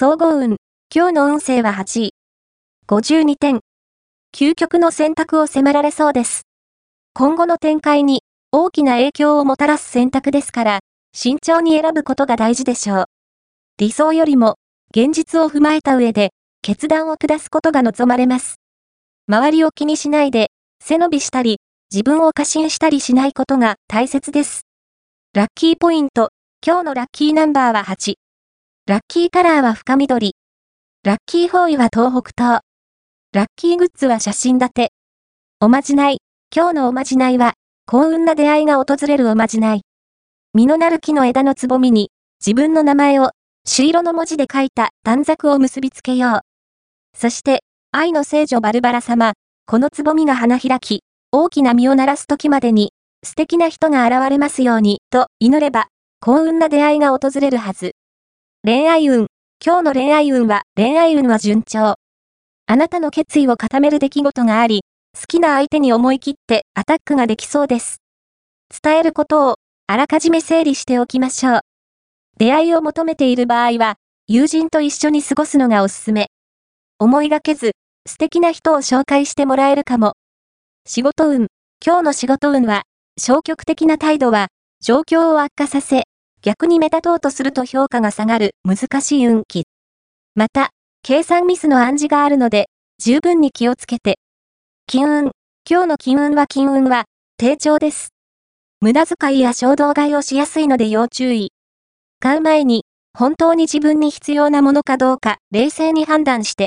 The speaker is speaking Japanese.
総合運。今日の運勢は8位。52点。究極の選択を迫られそうです。今後の展開に大きな影響をもたらす選択ですから、慎重に選ぶことが大事でしょう。理想よりも、現実を踏まえた上で、決断を下すことが望まれます。周りを気にしないで、背伸びしたり、自分を過信したりしないことが大切です。ラッキーポイント、今日のラッキーナンバーは8。ラッキーカラーは深緑。ラッキー方位は東北東。ラッキーグッズは写真立て。おまじない。今日のおまじないは、幸運な出会いが訪れるおまじない。実のなる木の枝のつぼみに、自分の名前を、朱色の文字で書いた短冊を結びつけよう。そして、愛の聖女バルバラ様、このつぼみが花開き、大きな実を鳴らす時までに、素敵な人が現れますように、と祈れば、幸運な出会いが訪れるはず。恋愛運。今日の恋愛運は、恋愛運は順調。あなたの決意を固める出来事があり、好きな相手に思い切ってアタックができそうです。伝えることを、あらかじめ整理しておきましょう。出会いを求めている場合は、友人と一緒に過ごすのがおすすめ。思いがけず、素敵な人を紹介してもらえるかも。仕事運。今日の仕事運は、消極的な態度は、状況を悪化させ、逆に目立とうとすると評価が下がる難しい運気。また、計算ミスの暗示があるので、十分に気をつけて。金運。今日の金運は金運は、低調です。無駄遣いや衝動買いをしやすいので要注意。買う前に、本当に自分に必要なものかどうか、冷静に判断して、